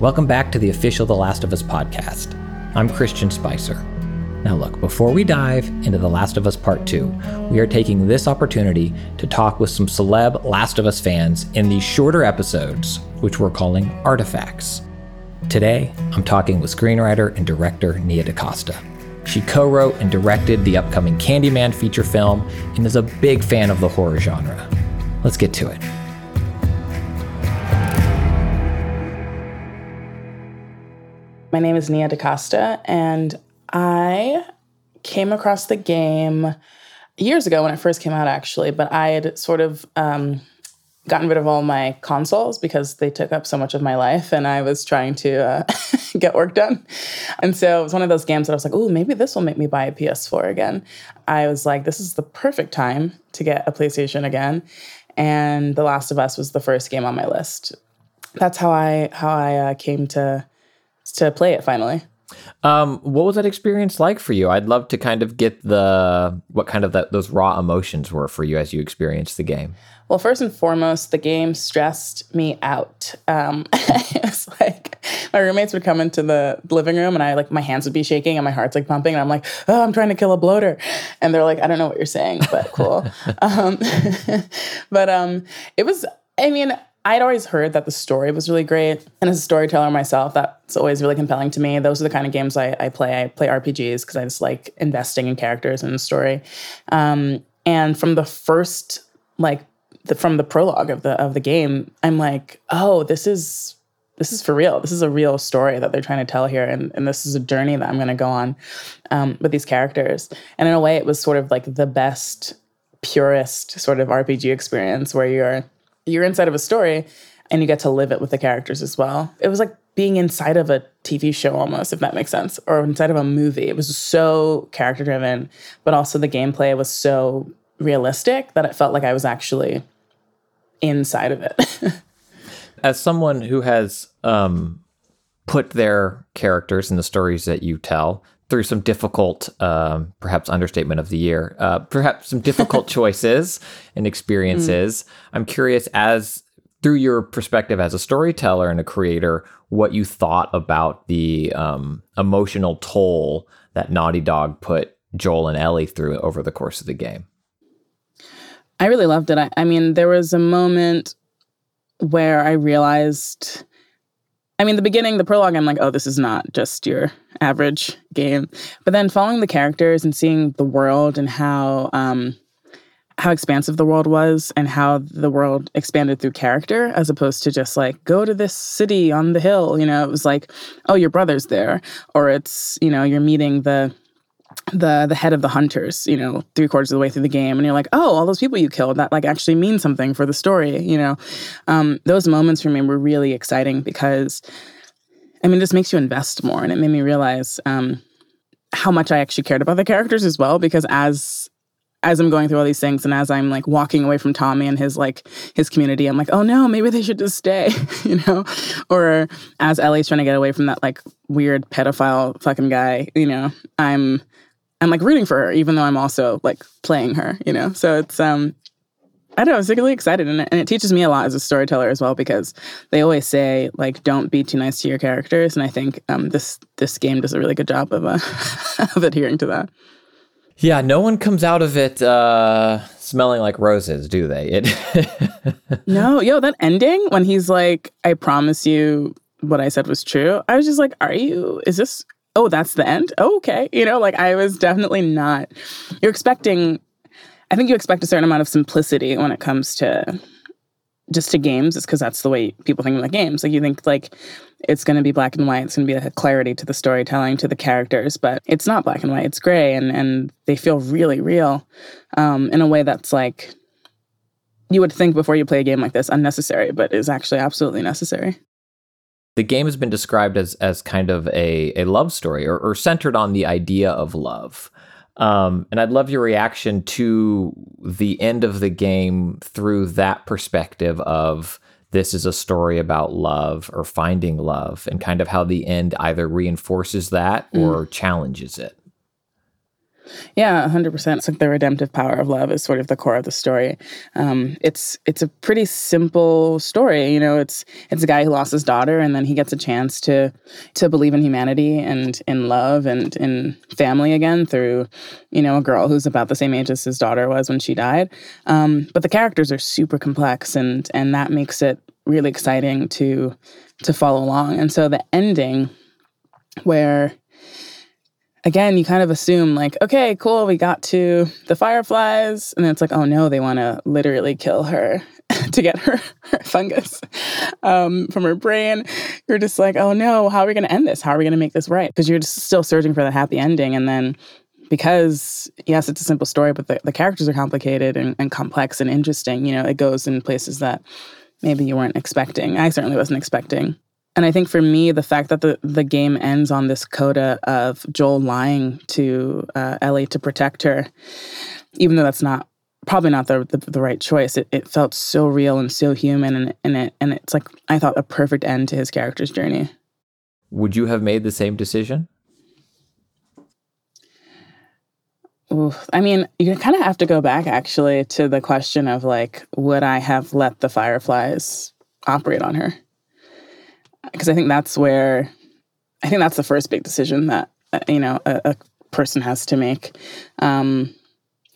Welcome back to the official The Last of Us podcast. I'm Christian Spicer. Now, look, before we dive into The Last of Us Part 2, we are taking this opportunity to talk with some celeb Last of Us fans in these shorter episodes, which we're calling Artifacts. Today, I'm talking with screenwriter and director Nia DaCosta. She co wrote and directed the upcoming Candyman feature film and is a big fan of the horror genre. Let's get to it. My name is Nia DaCosta, and I came across the game years ago when it first came out, actually, but I had sort of um, gotten rid of all my consoles because they took up so much of my life and I was trying to uh, get work done. And so it was one of those games that I was like, oh, maybe this will make me buy a PS4 again. I was like, this is the perfect time to get a PlayStation again. And The Last of Us was the first game on my list. That's how I how I uh, came to to play it finally. Um, what was that experience like for you? I'd love to kind of get the what kind of that those raw emotions were for you as you experienced the game. Well, first and foremost, the game stressed me out. Um, it was like my roommates would come into the living room, and I like my hands would be shaking and my heart's like pumping, and I'm like, "Oh, I'm trying to kill a bloater," and they're like, "I don't know what you're saying, but cool." um, but um, it was. I mean, I'd always heard that the story was really great. And as a storyteller myself, that's always really compelling to me. Those are the kind of games I, I play. I play RPGs because I just like investing in characters and the story. Um, and from the first, like, the, from the prologue of the of the game, I'm like, oh, this is this is for real. This is a real story that they're trying to tell here, and, and this is a journey that I'm going to go on um, with these characters. And in a way, it was sort of like the best, purest sort of RPG experience where you're you're inside of a story and you get to live it with the characters as well. It was like being inside of a TV show almost, if that makes sense, or inside of a movie. It was so character driven, but also the gameplay was so realistic that it felt like I was actually inside of it. As someone who has um, put their characters in the stories that you tell through some difficult, um, perhaps understatement of the year, uh, perhaps some difficult choices and experiences. Mm. I'm curious, as through your perspective as a storyteller and a creator, what you thought about the um, emotional toll that Naughty Dog put Joel and Ellie through over the course of the game. I really loved it. I, I mean, there was a moment where I realized I mean, the beginning, the prologue, I'm like, oh, this is not just your average game. But then following the characters and seeing the world and how um, how expansive the world was and how the world expanded through character as opposed to just like go to this city on the hill. You know, it was like, oh, your brother's there, or it's you know you're meeting the the the head of the hunters, you know, three quarters of the way through the game, and you're like, oh, all those people you killed that like actually mean something for the story, you know. Um, those moments for me were really exciting because, I mean, this makes you invest more, and it made me realize um, how much I actually cared about the characters as well. Because as as I'm going through all these things, and as I'm like walking away from Tommy and his like his community, I'm like, oh no, maybe they should just stay, you know. Or as Ellie's trying to get away from that like weird pedophile fucking guy, you know, I'm I'm like rooting for her, even though I'm also like playing her, you know? So it's, um, I don't know, I was really excited. And it, and it teaches me a lot as a storyteller as well, because they always say, like, don't be too nice to your characters. And I think um, this this game does a really good job of, uh, of adhering to that. Yeah, no one comes out of it uh, smelling like roses, do they? It no, yo, that ending when he's like, "I promise you, what I said was true." I was just like, "Are you? Is this oh, that's the end? Oh, okay. You know, like I was definitely not. You're expecting, I think you expect a certain amount of simplicity when it comes to just to games, it's because that's the way people think about games. Like you think like it's going to be black and white. It's going to be like a clarity to the storytelling, to the characters, but it's not black and white. It's gray, and and they feel really real, um, in a way that's like you would think before you play a game like this unnecessary, but is actually absolutely necessary the game has been described as as kind of a, a love story or, or centered on the idea of love. Um, and I'd love your reaction to the end of the game through that perspective of this is a story about love or finding love, and kind of how the end either reinforces that mm. or challenges it. Yeah, hundred percent. It's like the redemptive power of love is sort of the core of the story. Um, it's it's a pretty simple story. You know, it's it's a guy who lost his daughter, and then he gets a chance to to believe in humanity and in love and in family again through, you know, a girl who's about the same age as his daughter was when she died. Um, but the characters are super complex, and and that makes it really exciting to to follow along. And so the ending, where again, you kind of assume like, okay, cool, we got to the fireflies, and then it's like, oh no, they want to literally kill her to get her, her fungus um, from her brain. You're just like, oh no, how are we going to end this? How are we going to make this right? Because you're just still searching for the happy ending, and then because yes, it's a simple story, but the, the characters are complicated and, and complex and interesting. You know, it goes in places that maybe you weren't expecting. I certainly wasn't expecting. And I think for me, the fact that the, the game ends on this coda of Joel lying to uh, Ellie to protect her, even though that's not probably not the, the, the right choice, it, it felt so real and so human, and, and it and it's like I thought a perfect end to his character's journey. Would you have made the same decision? Ooh, I mean, you kind of have to go back actually to the question of like, would I have let the fireflies operate on her? Because I think that's where I think that's the first big decision that uh, you know a, a person has to make. Um,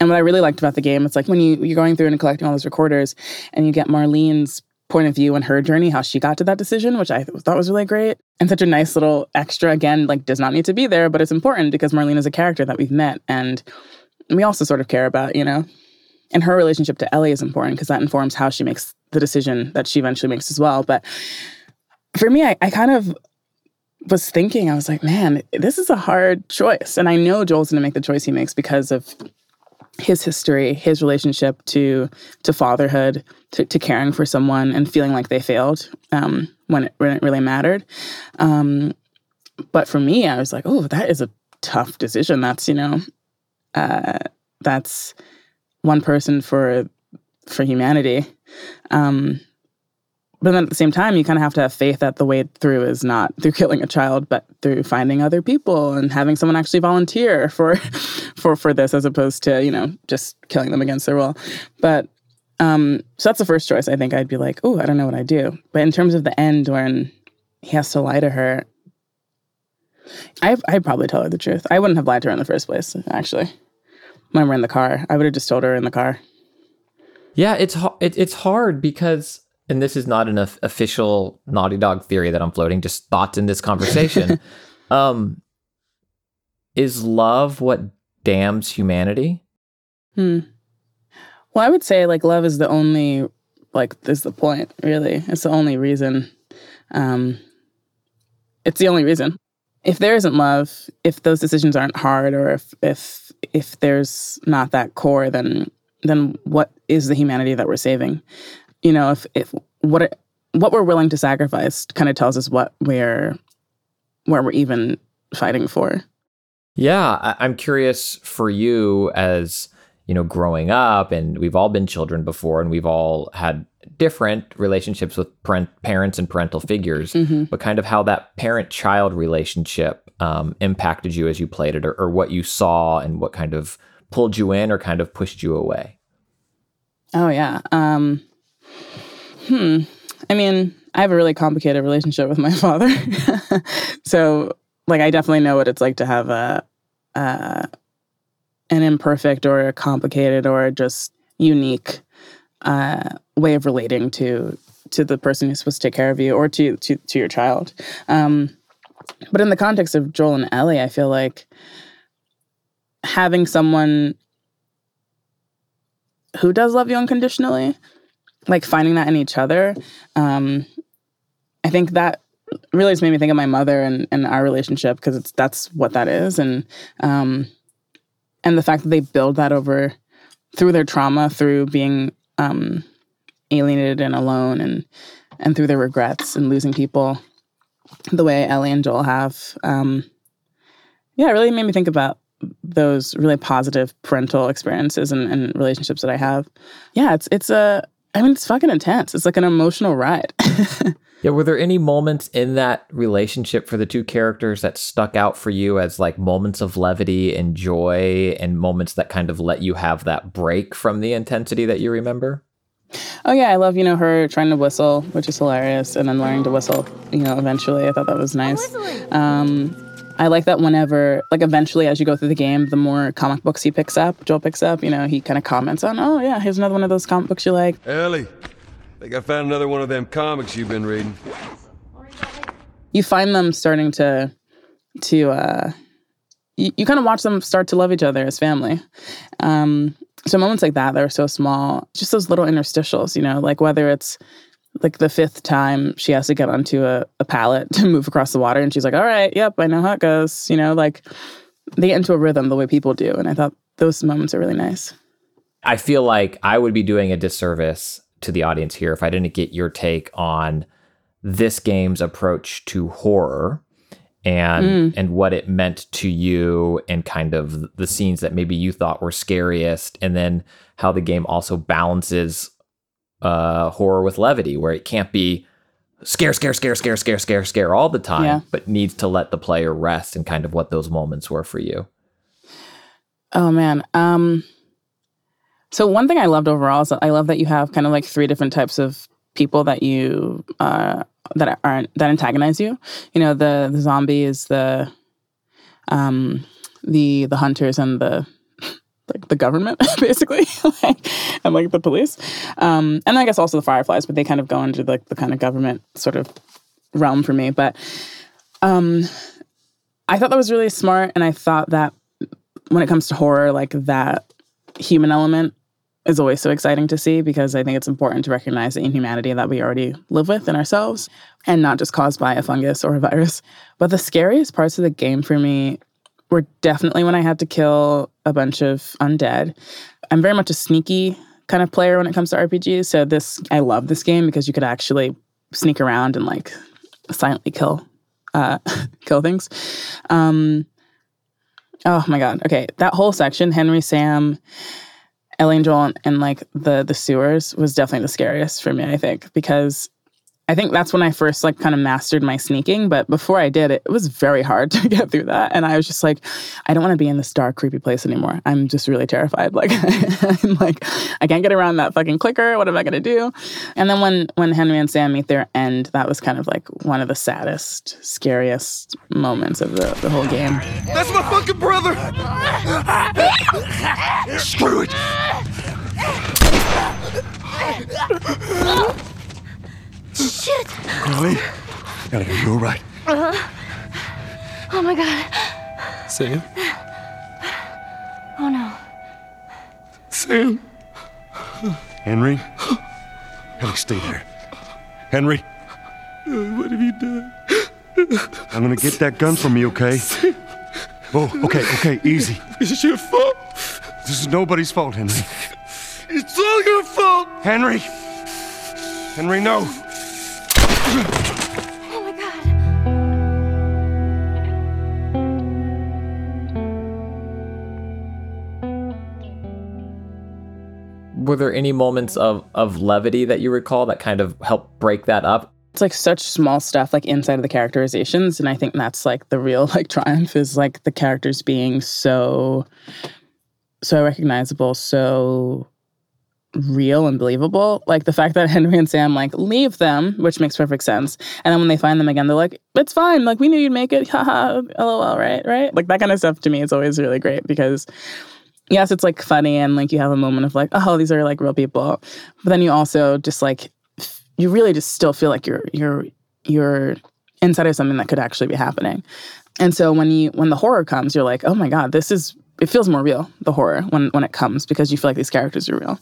and what I really liked about the game, it's like when you you're going through and collecting all those recorders, and you get Marlene's point of view and her journey, how she got to that decision, which I thought was really great, and such a nice little extra. Again, like does not need to be there, but it's important because Marlene is a character that we've met, and we also sort of care about, you know. And her relationship to Ellie is important because that informs how she makes the decision that she eventually makes as well. But for me, I, I kind of was thinking, I was like, man, this is a hard choice. And I know Joel's gonna make the choice he makes because of his history, his relationship to to fatherhood, to, to caring for someone and feeling like they failed um, when, it, when it really mattered. Um, but for me, I was like, oh, that is a tough decision. That's, you know, uh, that's one person for for humanity. Um, but then at the same time, you kind of have to have faith that the way through is not through killing a child, but through finding other people and having someone actually volunteer for, for for this, as opposed to you know just killing them against their will. But um, so that's the first choice. I think I'd be like, oh, I don't know what I do. But in terms of the end, when he has to lie to her, I I'd probably tell her the truth. I wouldn't have lied to her in the first place. Actually, when we're in the car, I would have just told her in the car. Yeah, it's it, it's hard because and this is not an official Naughty Dog theory that I'm floating, just thoughts in this conversation. um, is love what damns humanity? Hmm. Well, I would say like love is the only like is the point really. It's the only reason. Um, it's the only reason. If there isn't love, if those decisions aren't hard, or if if if there's not that core, then then what is the humanity that we're saving? You know, if if what it, what we're willing to sacrifice kind of tells us what we're where we're even fighting for. Yeah, I'm curious for you as you know, growing up, and we've all been children before, and we've all had different relationships with parent, parents and parental figures, mm-hmm. but kind of how that parent-child relationship um, impacted you as you played it, or, or what you saw, and what kind of pulled you in or kind of pushed you away. Oh yeah. Um, Hmm. I mean, I have a really complicated relationship with my father. so, like, I definitely know what it's like to have a, uh, an imperfect or a complicated or just unique uh, way of relating to to the person who's supposed to take care of you or to to to your child. Um, but in the context of Joel and Ellie, I feel like having someone who does love you unconditionally like finding that in each other. Um, I think that really has made me think of my mother and, and our relationship because it's that's what that is, and um, and the fact that they build that over through their trauma, through being um, alienated and alone, and and through their regrets and losing people, the way Ellie and Joel have. Um, yeah, it really made me think about those really positive parental experiences and, and relationships that I have. Yeah, it's it's a I mean, it's fucking intense. It's like an emotional ride. yeah, were there any moments in that relationship for the two characters that stuck out for you as like moments of levity and joy and moments that kind of let you have that break from the intensity that you remember? Oh yeah, I love you know her trying to whistle, which is hilarious, and then learning to whistle. You know, eventually, I thought that was nice. Um, I like that whenever, like, eventually, as you go through the game, the more comic books he picks up, Joel picks up, you know, he kind of comments on, oh, yeah, here's another one of those comic books you like. Ellie, I think I found another one of them comics you've been reading. You find them starting to, to, uh, you, you kind of watch them start to love each other as family. Um, so moments like that that are so small, just those little interstitials, you know, like whether it's like the fifth time she has to get onto a, a pallet to move across the water and she's like all right yep i know how it goes you know like they get into a rhythm the way people do and i thought those moments are really nice i feel like i would be doing a disservice to the audience here if i didn't get your take on this game's approach to horror and mm. and what it meant to you and kind of the scenes that maybe you thought were scariest and then how the game also balances uh, horror with levity, where it can't be scare, scare, scare, scare, scare, scare, scare all the time, yeah. but needs to let the player rest and kind of what those moments were for you. Oh man. Um, so one thing I loved overall is I love that you have kind of like three different types of people that you uh, that aren't that antagonize you. You know, the the zombie is the um, the the hunters and the like the government, basically, like, and like the police, um, and I guess also the fireflies, but they kind of go into like the kind of government sort of realm for me. But um, I thought that was really smart, and I thought that when it comes to horror, like that human element is always so exciting to see because I think it's important to recognize the inhumanity that we already live with in ourselves and not just caused by a fungus or a virus. But the scariest parts of the game for me were definitely when I had to kill a bunch of undead. I'm very much a sneaky kind of player when it comes to RPGs. So this I love this game because you could actually sneak around and like silently kill uh kill things. Um oh my god. Okay, that whole section, Henry, Sam, Ellie and Joel and, and like the the sewers was definitely the scariest for me, I think, because I think that's when I first like kind of mastered my sneaking. But before I did, it, it was very hard to get through that. And I was just like, I don't want to be in this dark, creepy place anymore. I'm just really terrified. Like, I'm like, I can't get around that fucking clicker. What am I gonna do? And then when when Henry and Sam meet their end, that was kind of like one of the saddest, scariest moments of the, the whole game. That's my fucking brother! Screw it! Shit! Ellie? Ellie, are you alright? Uh-huh. Oh my god. Sam? Oh no. Sam? Henry? Ellie, stay there. Henry? What have you done? I'm gonna get that gun from you, okay? Oh, okay, okay, easy. This is your fault. This is nobody's fault, Henry. It's all your fault. Henry! Henry, no! Oh my god. Were there any moments of, of levity that you recall that kind of helped break that up? It's like such small stuff like inside of the characterizations. And I think that's like the real like triumph is like the characters being so so recognizable, so real and believable. Like the fact that Henry and Sam like leave them, which makes perfect sense. And then when they find them again, they're like, it's fine. Like we knew you'd make it. Haha. LOL, right? Right? Like that kind of stuff to me is always really great because yes, it's like funny and like you have a moment of like, oh, these are like real people. But then you also just like you really just still feel like you're you're you're inside of something that could actually be happening. And so when you when the horror comes, you're like, oh my God, this is it feels more real, the horror, when when it comes, because you feel like these characters are real.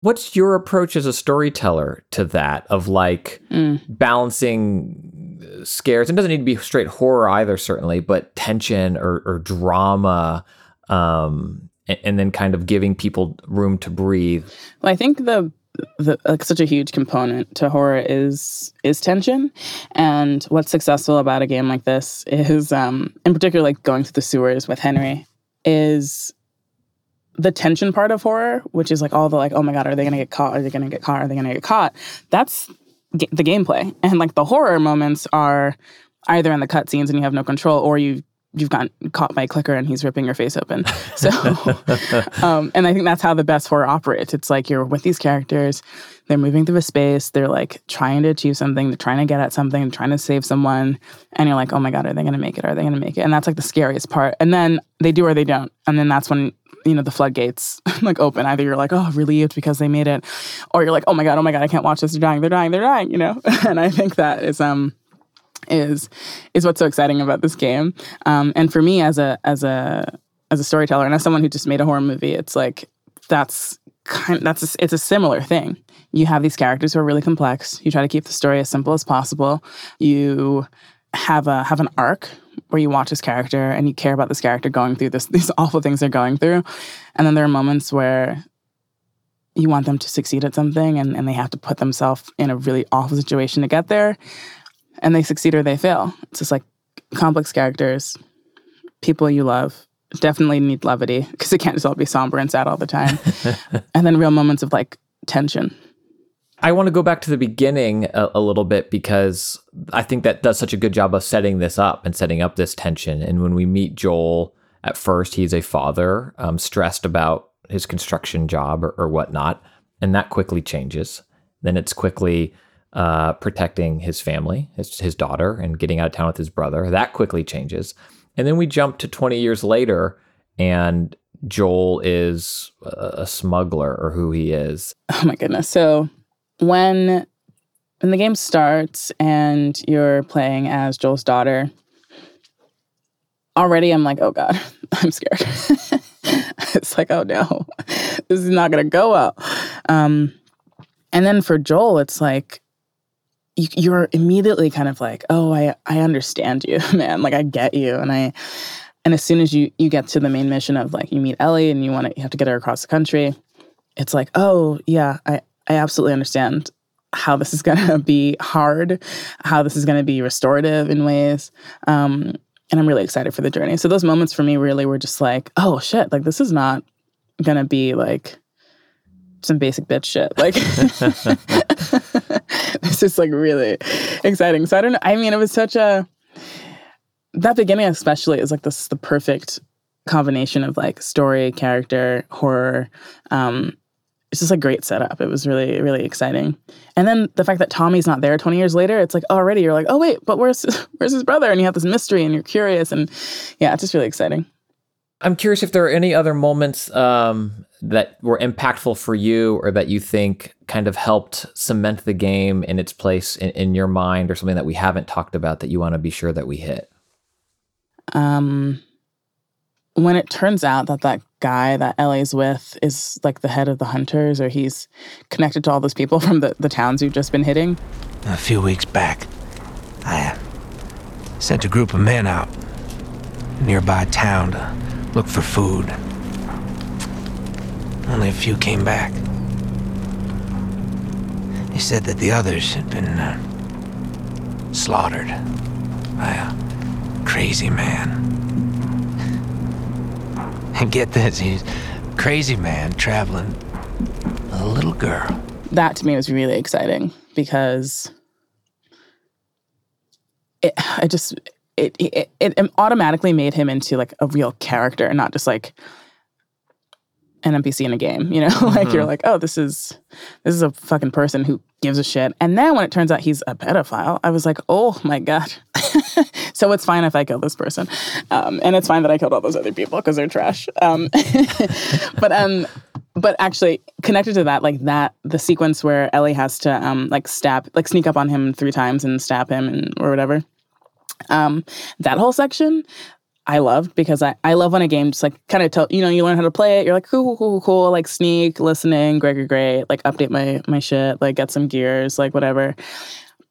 What's your approach as a storyteller to that of like mm. balancing scares? It doesn't need to be straight horror either, certainly, but tension or, or drama, um, and, and, then kind of giving people room to breathe. Well, I think the the, like such a huge component to horror is is tension, and what's successful about a game like this is, um, in particular, like going through the sewers with Henry, is the tension part of horror, which is like all the like, oh my god, are they gonna get caught? Are they gonna get caught? Are they gonna get caught? That's ga- the gameplay, and like the horror moments are either in the cutscenes and you have no control, or you you've gotten caught by a clicker and he's ripping your face open. So, um, and I think that's how the best horror operates. It's like you're with these characters, they're moving through a space, they're like trying to achieve something, they're trying to get at something, they're trying to save someone, and you're like, oh my god, are they gonna make it? Are they gonna make it? And that's like the scariest part. And then they do or they don't, and then that's when you know the floodgates like open. Either you're like, oh, relieved because they made it, or you're like, oh my god, oh my god, I can't watch this. They're dying, they're dying, they're dying. You know. and I think that is um is is what's so exciting about this game. Um, and for me, as a as a as a storyteller and as someone who just made a horror movie, it's like that's kind that's a, it's a similar thing. You have these characters who are really complex. You try to keep the story as simple as possible. You have a have an arc where you watch this character and you care about this character going through this these awful things they're going through. And then there are moments where you want them to succeed at something and, and they have to put themselves in a really awful situation to get there and they succeed or they fail. It's just like complex characters, people you love. Definitely need levity because it can't just all be somber and sad all the time. and then real moments of like tension. I want to go back to the beginning a, a, little bit because I think that does such a good job of setting this up and setting up this tension. And when we meet Joel, at first he's a father, um, stressed about his construction job or, or whatnot, and that quickly changes. Then it's quickly uh, protecting his family, his, his daughter, and getting out of town with his brother. That quickly changes. And then we jump to 20 years later, and Joel is a, a smuggler or who he is. Oh my goodness. So when when the game starts and you're playing as Joel's daughter, already I'm like, oh God, I'm scared. it's like, oh no, this is not gonna go well. Um, and then for Joel, it's like you, are immediately kind of like, oh, I I understand you, man. Like I get you, and I and as soon as you you get to the main mission of like you meet Ellie and you want to you have to get her across the country, it's like, oh yeah, I I absolutely understand how this is going to be hard, how this is going to be restorative in ways. Um, and I'm really excited for the journey. So those moments for me really were just like, oh shit, like this is not going to be like some basic bitch shit. Like this is like really exciting. So I don't know. I mean, it was such a that beginning especially is like this is the perfect combination of like story, character, horror. Um, it's just a great setup. It was really, really exciting. And then the fact that Tommy's not there 20 years later, it's like already you're like, oh wait, but where's where's his brother? And you have this mystery and you're curious and yeah, it's just really exciting. I'm curious if there are any other moments um, that were impactful for you or that you think kind of helped cement the game in its place in, in your mind or something that we haven't talked about that you want to be sure that we hit. Um, when it turns out that that guy that Ellie's with is like the head of the hunters or he's connected to all those people from the, the towns you've just been hitting. A few weeks back, I uh, sent a group of men out nearby town to look for food. Only a few came back. They said that the others had been uh, slaughtered by a crazy man. And get this, he's crazy man traveling a little girl. That to me was really exciting because it, I just it, it, it automatically made him into like a real character and not just like an NPC in a game, you know? like mm-hmm. you're like, oh, this is this is a fucking person who gives a shit. And then when it turns out he's a pedophile, I was like, oh my god. so it's fine if I kill this person, um, and it's fine that I killed all those other people because they're trash. Um, but um, but actually connected to that, like that the sequence where Ellie has to um like stab, like sneak up on him three times and stab him and or whatever. Um, that whole section I loved because I, I love when a game just like kind of tell you know you learn how to play it you're like cool cool cool cool like sneak listening great great like update my my shit like get some gears like whatever.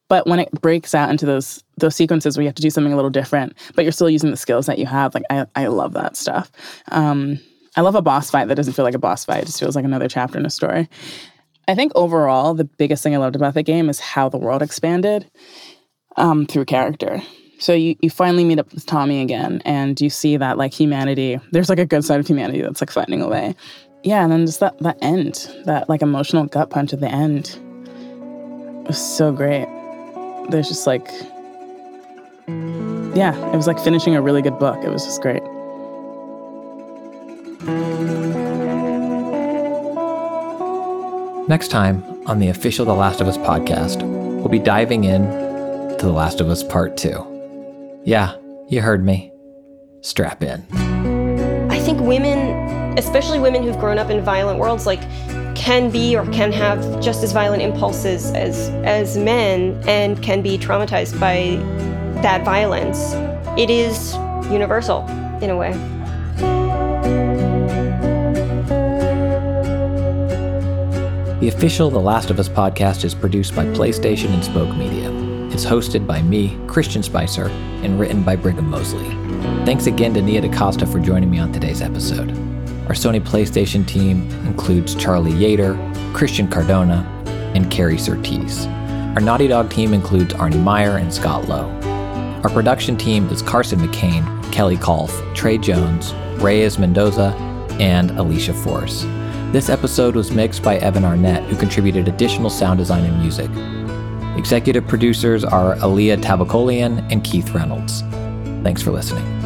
But when it breaks out into those those sequences where you have to do something a little different but you're still using the skills that you have like I, I love that stuff. Um, I love a boss fight that doesn't feel like a boss fight it just feels like another chapter in a story. I think overall the biggest thing I loved about the game is how the world expanded um, through character so you, you finally meet up with Tommy again and you see that like humanity, there's like a good side of humanity that's like finding a way. Yeah, and then just that that end, that like emotional gut punch at the end was so great. There's just like yeah, it was like finishing a really good book. It was just great. Next time on the official The Last of Us podcast, we'll be diving in to The Last of Us Part 2. Yeah, you heard me. Strap in. I think women, especially women who've grown up in violent worlds, like can be or can have just as violent impulses as as men and can be traumatized by that violence. It is universal in a way. The official The Last of Us podcast is produced by PlayStation and Spoke Media. It's hosted by me, Christian Spicer, and written by Brigham Mosley. Thanks again to Nia DaCosta for joining me on today's episode. Our Sony PlayStation team includes Charlie Yater, Christian Cardona, and Carrie Surtees. Our Naughty Dog team includes Arne Meyer and Scott Lowe. Our production team is Carson McCain, Kelly Kolf, Trey Jones, Reyes Mendoza, and Alicia Force. This episode was mixed by Evan Arnett, who contributed additional sound design and music. Executive producers are Alia Tavakolian and Keith Reynolds. Thanks for listening.